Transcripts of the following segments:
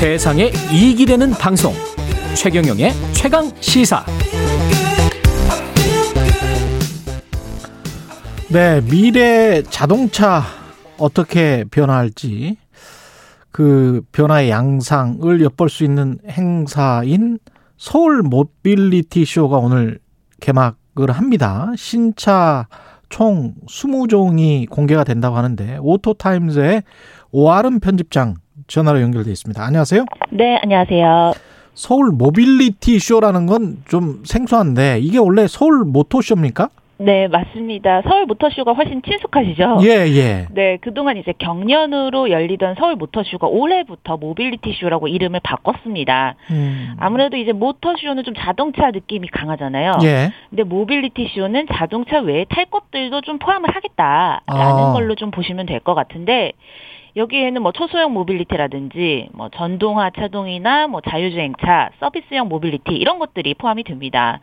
세상에 이익이 되는 방송 최경영의 최강 시사 네, 미래 자동차 어떻게 변화할지 그 변화의 양상을 엿볼 수 있는 행사인 서울 모빌리티 쇼가 오늘 개막을 합니다. 신차 총 20종이 공개가 된다고 하는데 오토타임즈의 오아름 편집장 전화로 연결돼 있습니다. 안녕하세요. 네, 안녕하세요. 서울 모빌리티 쇼라는 건 좀 생소한데 이게 원래 서울 모터쇼입니까? 네, 맞습니다. 서울 모터쇼가 훨씬 친숙하시죠? 예, 예. 네, 그동안 이제 격년으로 열리던 서울 모터쇼가 올해부터 모빌리티 쇼라고 이름을 바꿨습니다. 음. 아무래도 이제 모터쇼는 좀 자동차 느낌이 강하잖아요. 예. 근데 모빌리티 쇼는 자동차 외에 탈 것들도 좀 포함을 하겠다라는 아. 걸로 좀 보시면 될 것 같은데 여기에는 뭐 초소형 모빌리티라든지 뭐 전동화 차종이나 뭐 자율주행차, 서비스형 모빌리티 이런 것들이 포함이 됩니다.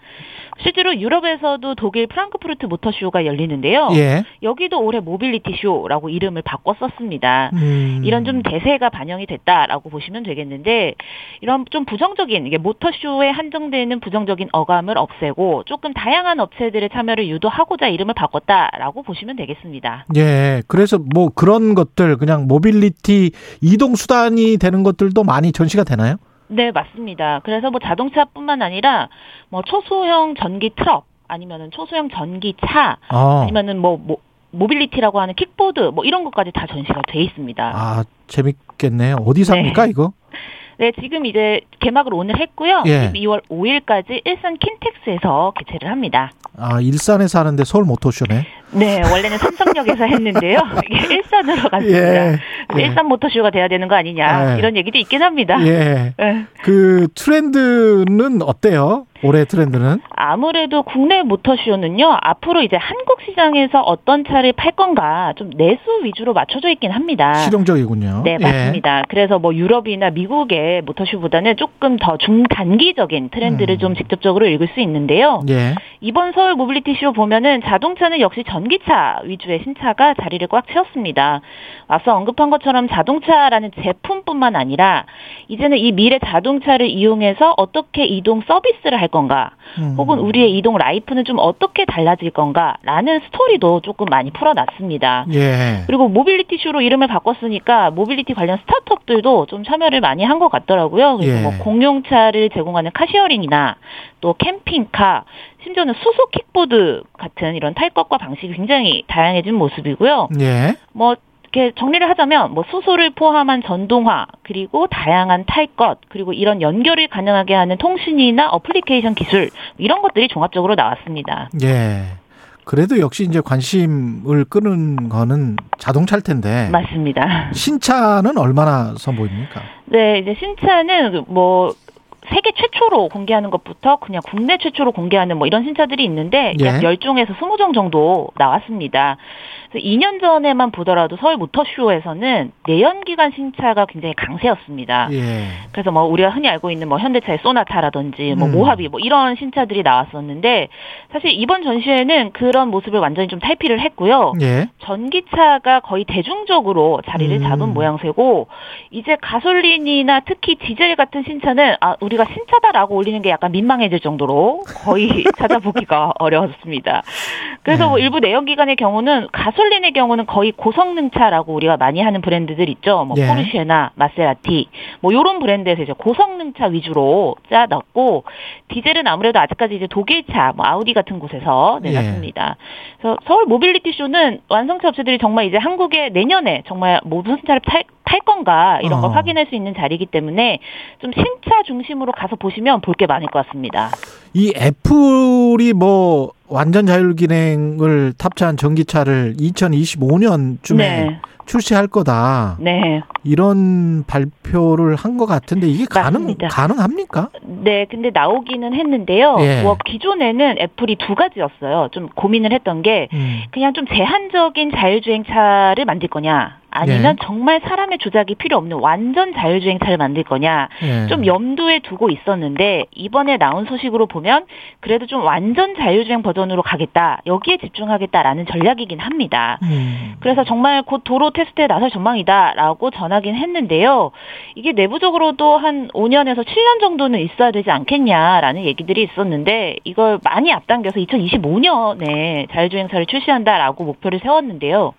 실제로 유럽에서도 독일 프랑크푸르트 모터쇼가 열리는데요. 예. 여기도 올해 모빌리티 쇼라고 이름을 바꿨었습니다. 음. 이런 좀 대세가 반영이 됐다라고 보시면 되겠는데 이런 좀 부정적인 이게 모터쇼에 한정되는 부정적인 어감을 없애고 조금 다양한 업체들의 참여를 유도하고자 이름을 바꿨다라고 보시면 되겠습니다. 예. 그래서 뭐 그런 것들 그냥 모빌리티 이동 수단이 되는 것들도 많이 전시가 되나요? 네, 맞습니다. 그래서 뭐 자동차뿐만 아니라 뭐 초소형 전기 트럭 아니면은 초소형 전기차 어. 아니면은 뭐, 뭐 모빌리티라고 하는 킥보드 뭐 이런 것까지 다 전시가 돼 있습니다. 아, 재밌겠네요. 어디서 네. 합니까, 이거? 네, 지금 이제 개막을 오늘 했고요. 예. 12월 5일까지 일산 킨텍스에서 개최를 합니다. 아, 일산에서 하는데 서울 모토쇼네. 네, 원래는 삼성역에서 했는데요. 이게 일산으로 갔습니다. 예. 예. 일산 모터쇼가 돼야 되는 거 아니냐 예. 이런 얘기도 있긴 합니다. 예. 예. 그 트렌드는 어때요? 올해 트렌드는? 아무래도 국내 모터쇼는요 앞으로 이제 한국 시장에서 어떤 차를 팔 건가 좀 내수 위주로 맞춰져 있긴 합니다. 실용적이군요. 네, 예. 맞습니다. 그래서 뭐 유럽이나 미국의 모터쇼보다는 조금 더 중단기적인 트렌드를 음. 좀 직접적으로 읽을 수 있는데요. 예. 이번 서울 모빌리티 쇼 보면은 자동차는 역시 전기차 위주의 신차가 자리를 꽉 채웠습니다. 앞서 언급한 것처럼 자동차라는 제품뿐만 아니라 이제는 이 미래 자동차를 이용해서 어떻게 이동 서비스를 할 건가, 음. 혹은 우리의 이동 라이프는 좀 어떻게 달라질 건가라는 스토리도 조금 많이 풀어놨습니다. 예. 그리고 모빌리티 쇼로 이름을 바꿨으니까 모빌리티 관련 스타트업들도 좀 참여를 많이 한 것 같더라고요. 그래서 예. 뭐 공용차를 제공하는 카셰어링이나 또 캠핑카, 심지어는 수소 킥보드 같은 이런 탈 것과 방식이 굉장히 다양해진 모습이고요. 예. 뭐 이렇게 정리를 하자면 뭐 수소를 포함한 전동화 그리고 다양한 탈것 그리고 이런 연결을 가능하게 하는 통신이나 어플리케이션 기술 이런 것들이 종합적으로 나왔습니다. 예. 그래도 역시 이제 관심을 끄는 거는 자동차일 텐데. 맞습니다. 신차는 얼마나 선보입니까? 네, 이제 신차는 뭐 세계 최초로 공개하는 것부터 그냥 국내 최초로 공개하는 뭐 이런 신차들이 있는데 예. 약 10종에서 20종 정도 나왔습니다. 그래서 2년 전에만 보더라도 서울 모터쇼에서는 내연기관 신차가 굉장히 강세였습니다. 예. 그래서 뭐 우리가 흔히 알고 있는 뭐 현대차의 소나타라든지 뭐 음. 모하비 뭐 이런 신차들이 나왔었는데 사실 이번 전시회는 그런 모습을 완전히 좀 탈피를 했고요. 예. 전기차가 거의 대중적으로 자리를 음. 잡은 모양새고 이제 가솔린이나 특히 디젤 같은 신차는 아 우리가 신차다라고 올리는 게 약간 민망해질 정도로 거의 찾아보기가 어려웠습니다. 그래서 네. 뭐 일부 내연기관의 경우는 가솔린의 경우는 거의 고성능 차라고 우리가 많이 하는 브랜드들 있죠. 뭐 예. 포르쉐나 마세라티 뭐 요런 브랜드에서 이제 고성능 차 위주로 짜놨고 디젤은 아무래도 아직까지 이제 독일 차 뭐 아우디 같은 곳에서 예. 내놨습니다. 그래서 서울 모빌리티 쇼는 완성차 업체들이 정말 이제 한국에 내년에 정말 모든 차를 팔, 팔 건가 이런 걸 어. 확인할 수 있는 자리이기 때문에 좀 신차 중심으로 가서 보시면 볼 게 많을 것 같습니다. 이 애플이 뭐 완전 자율 기능을 탑재한 전기차를 2025년쯤에 네. 출시할 거다. 네. 이런 발표를 한 것 같은데 이게 가능 맞습니다. 가능합니까? 네, 근데 나오기는 했는데요. 예. 뭐 기존에는 애플이 두 가지였어요. 좀 고민을 했던 게 음. 그냥 좀 제한적인 자율주행차를 만들 거냐, 아니면 예. 정말 사람의 조작이 필요 없는 완전 자율주행차를 만들 거냐 예. 좀 염두에 두고 있었는데 이번에 나온 소식으로 보면 그래도 좀 완전 자율주행 버전으로 가겠다 여기에 집중하겠다라는 전략이긴 합니다. 음. 그래서 정말 곧 도로 테스트에 나설 전망이다라고 전하긴 했는데요. 이게 내부적으로도 한 5년에서 7년 정도는 있어야 되지 않겠냐라는 얘기들이 있었는데 이걸 많이 앞당겨서 2025년에 자율주행차를 출시한다라고 목표를 세웠는데요.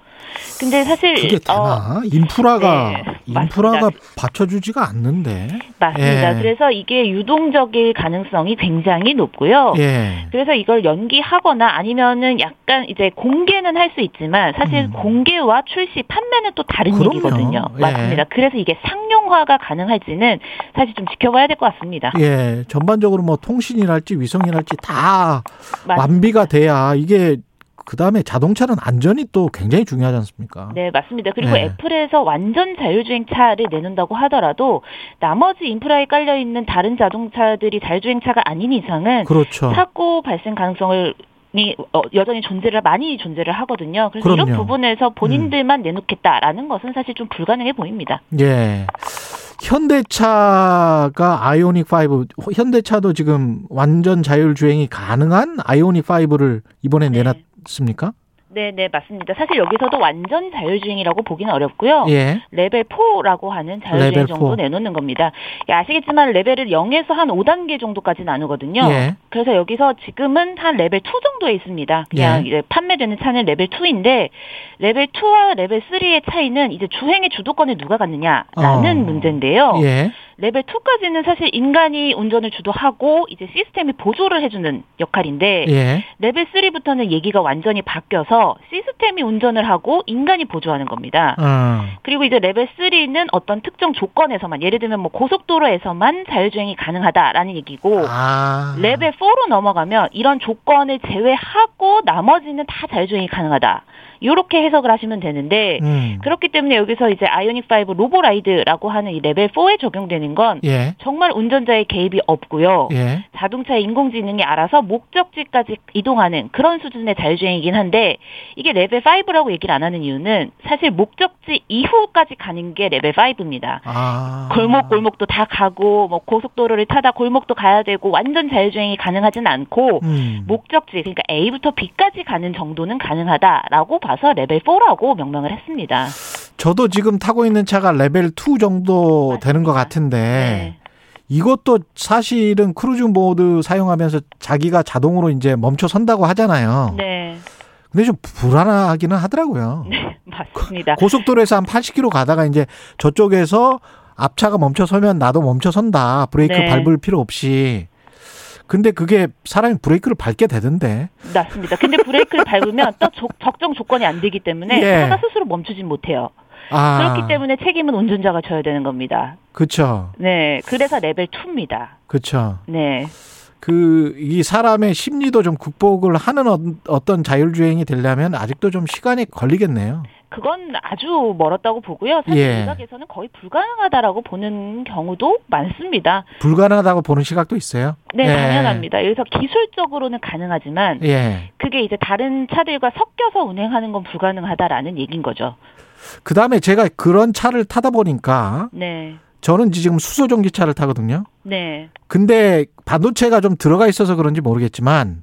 근데 사실 그게 어, 되나? 인프라가 네, 인프라가 맞습니다. 받쳐주지가 않는데. 맞습니다. 예. 그래서 이게 유동적일 가능성이 굉장히 높고요. 예. 그래서 이걸 연기하거나 아니면은 약간 이제 공개는 할 수 있지만 사실 음. 공개와 출시 판매는 또 다른 그럼요. 얘기거든요. 예. 맞습니다. 그래서 이게 상용화가 가능할지는 사실 좀 지켜봐야 될 것 같습니다. 예. 전반적으로 뭐 통신이랄지 위성이랄지 다 맞- 완비가 돼야 이게 그 다음에 자동차는 안전이 또 굉장히 중요하지 않습니까? 네, 맞습니다. 그리고 네. 애플에서 완전 자율주행 차를 내놓는다고 하더라도 나머지 인프라에 깔려 있는 다른 자동차들이 자율주행 차가 아닌 이상은 그렇죠. 사고 발생 가능성을 이 어, 여전히 존재를 많이 존재를 하거든요. 그래서 그럼요. 음. 이런 부분에서 본인들만 내놓겠다라는 것은 사실 좀 불가능해 보입니다. 예. 현대차가 아이오닉 5, 현대차도 지금 완전 자율 주행이 가능한 아이오닉 5를 이번에 네. 내놨습니까? 네, 네, 맞습니다. 사실 여기서도 완전 자율주행이라고 보기는 어렵고요. 예. 레벨 4라고 하는 자율주행 정도 4. 내놓는 겁니다. 예, 아시겠지만 레벨을 0에서 한 5단계 정도까지 나누거든요. 예. 그래서 여기서 지금은 한 레벨 2 정도에 있습니다. 그냥 예. 판매되는 차는 레벨 2인데 레벨 2와 레벨 3의 차이는 이제 주행의 주도권을 누가 갖느냐라는 어. 문제인데요. 예. 레벨 2까지는 사실 인간이 운전을 주도하고 이제 시스템이 보조를 해주는 역할인데 예. 레벨 3부터는 얘기가 완전히 바뀌어서 시스템이 운전을 하고 인간이 보조하는 겁니다. 어. 그리고 이제 레벨 3는 어떤 특정 조건에서만 예를 들면 뭐 고속도로에서만 자율주행이 가능하다라는 얘기고 아. 레벨 4로 넘어가면 이런 조건을 제외하고 나머지는 다 자율주행이 가능하다. 이렇게 해석을 하시면 되는데 음. 그렇기 때문에 여기서 이제 아이오닉 5 로보라이드라고 하는 이 레벨 4에 적용되는 건 예. 정말 운전자의 개입이 없고요. 예. 자동차의 인공지능이 알아서 목적지까지 이동하는 그런 수준의 자율주행이긴 한데 이게 레벨 5라고 얘기를 안 하는 이유는 사실 목적지 이후까지 가는 게 레벨 5입니다. 아. 골목 골목도 다 가고 뭐 고속도로를 타다 골목도 가야 되고 완전 자율주행이 가능하진 않고 음. 목적지 그러니까 A부터 B까지 가는 정도는 가능하다라고 봐서 레벨 4라고 명명을 했습니다. 저도 지금 타고 있는 차가 레벨 2 정도 맞습니다. 되는 것 같은데 네. 이것도 사실은 크루즈 모드 사용하면서 자기가 자동으로 이제 멈춰 선다고 하잖아요. 네. 근데 좀 불안하기는 하더라고요. 네, 맞습니다. 고속도로에서 한 80km 가다가 이제 저쪽에서 앞차가 멈춰 서면 나도 멈춰 선다. 브레이크 네. 밟을 필요 없이. 근데 그게 사람이 브레이크를 밟게 되던데. 맞습니다. 근데 브레이크를 밟으면 또 조- 적정 조건이 안 되기 때문에 예. 차가 스스로 멈추진 못해요. 아. 그렇기 때문에 책임은 운전자가 져야 되는 겁니다. 그쵸. 네, 그래서 레벨 2입니다. 그쵸. 네, 그, 이 사람의 심리도 좀 극복을 하는 어- 어떤 자율주행이 되려면 아직도 좀 시간이 걸리겠네요. 그건 아주 멀었다고 보고요. 사실 예. 일각에서는 거의 불가능하다라고 보는 경우도 많습니다. 불가능하다고 보는 시각도 있어요. 네, 예. 당연합니다. 그래서 기술적으로는 가능하지만 예. 그게 이제 다른 차들과 섞여서 운행하는 건 불가능하다라는 얘기인 거죠. 그 다음에 제가 그런 차를 타다 보니까 네, 저는 지금 수소 전기차를 타거든요. 네, 근데 반도체가 좀 들어가 있어서 그런지 모르겠지만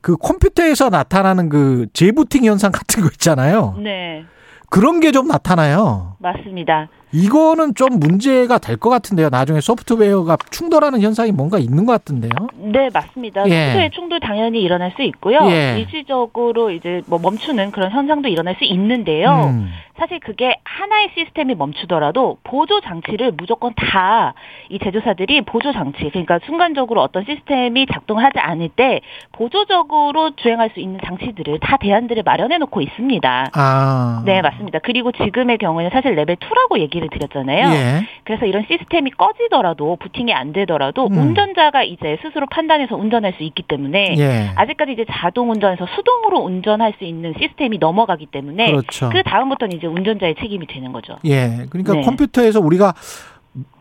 그 컴퓨터에서 나타나는 그 재부팅 현상 같은 거 있잖아요. 네, 그런 게 좀 나타나요. 맞습니다. 이거는 좀 문제가 될 것 같은데요. 나중에 소프트웨어가 충돌하는 현상이 뭔가 있는 것 같은데요. 네, 맞습니다. 예. 소프트웨어 충돌 당연히 일어날 수 있고요. 예. 일시적으로 이제 뭐 멈추는 그런 현상도 일어날 수 있는데요. 음. 사실 그게 하나의 시스템이 멈추더라도 보조 장치를 무조건 다 이 제조사들이 보조 장치, 그러니까 순간적으로 어떤 시스템이 작동하지 않을 때 보조적으로 주행할 수 있는 장치들을 다 대안들을 마련해 놓고 있습니다. 아. 네, 맞습니다. 그리고 지금의 경우에는 사실 레벨 2라고 얘기를 드렸잖아요. 예. 그래서 이런 시스템이 꺼지더라도 부팅이 안 되더라도 음. 운전자가 이제 스스로 판단해서 운전할 수 있기 때문에 예. 아직까지 이제 자동 운전에서 수동으로 운전할 수 있는 시스템이 넘어가기 때문에 그렇죠. 그 다음부터는 이제 운전자의 책임이 되는 거죠. 예. 그러니까 네. 컴퓨터에서 우리가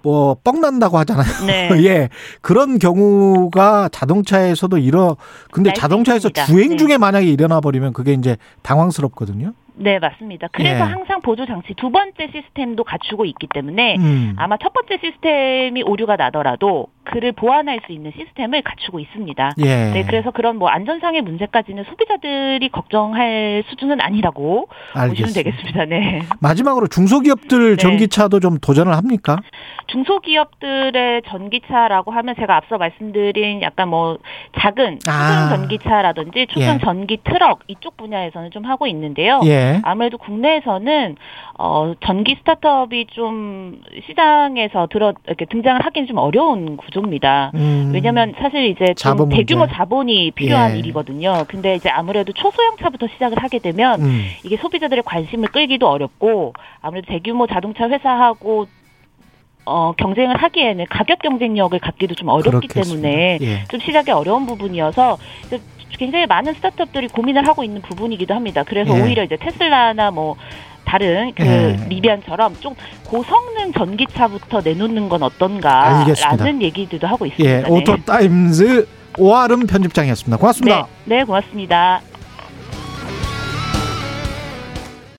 뭐 뻥난다고 하잖아요. 네. 예. 그런 경우가 자동차에서도 일어 근데 자동차에서 있습니다. 주행 네. 중에 만약에 일어나 버리면 그게 이제 당황스럽거든요. 네, 맞습니다. 그래서 예. 항상 보조 장치 두 번째 시스템도 갖추고 있기 때문에 음. 아마 첫 번째 시스템이 오류가 나더라도 그를 보완할 수 있는 시스템을 갖추고 있습니다. 예. 네, 그래서 그런 뭐 안전상의 문제까지는 소비자들이 걱정할 수준은 아니라고 보시면 알겠습니다. 되겠습니다. 네. 마지막으로 중소기업들 네. 전기차도 좀 도전을 합니까? 중소기업들의 전기차라고 하면 제가 앞서 말씀드린 약간 뭐 작은 초등 아. 전기차라든지 초등 예. 전기 트럭 이쪽 분야에서는 좀 하고 있는데요. 예. 아무래도 국내에서는 어 전기 스타트업이 좀 시장에서 들어 이렇게 등장을 하기는 좀 어려운 구조 입니다. 음. 왜냐면 사실 이제 좀 자본. 대규모 자본이 필요한 예. 일이거든요. 근데 이제 아무래도 초소형차부터 시작을 하게 되면 음. 이게 소비자들의 관심을 끌기도 어렵고 아무래도 대규모 자동차 회사하고 어 경쟁을 하기에는 가격 경쟁력을 갖기도 좀 어렵기 그렇겠습니다. 때문에 예. 좀 시작이 어려운 부분이어서 굉장히 많은 스타트업들이 고민을 하고 있는 부분이기도 합니다. 그래서 예. 오히려 이제 테슬라나 뭐 다른 그 예. 리비안처럼 좀 고성능 전기차부터 내놓는 건 어떤가라는 알겠습니다. 얘기들도 하고 있습니다. 예. 네. 오토타임즈 오아름 편집장이었습니다. 고맙습니다. 네, 네, 고맙습니다.